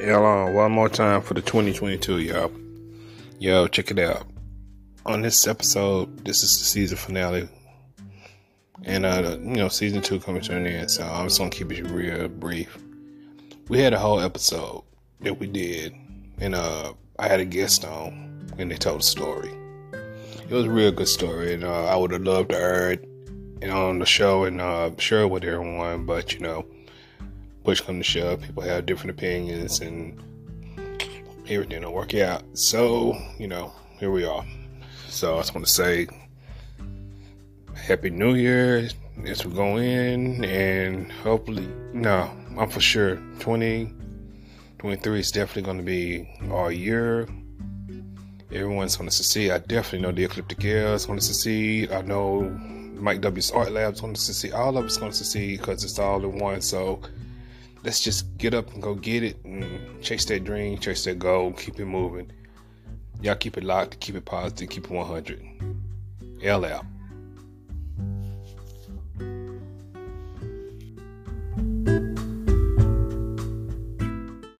L on one more time for the 2022, y'all. Yo, check it out. On this episode, this is the season finale. And, uh, you know, season two coming to an end, so I'm just gonna keep it real brief. We had a whole episode that we did, and, uh, I had a guest on, and they told a story. It was a real good story, and, uh, I would have loved to hear it on the show and, uh, share it with everyone, but, you know, push come to shove, people have different opinions and everything don't work out. So, you know, here we are. So I just want to say Happy New Year as we go in and hopefully no, I'm for sure 2023 is definitely gonna be our year. Everyone's gonna succeed. I definitely know the Ecliptic Girls to succeed. I know Mike W's Art Labs to succeed. All of us gonna succeed because it's all in one. So let's just get up and go get it and chase that dream, chase that goal, keep it moving. Y'all keep it locked, keep it positive, keep it 100. L out.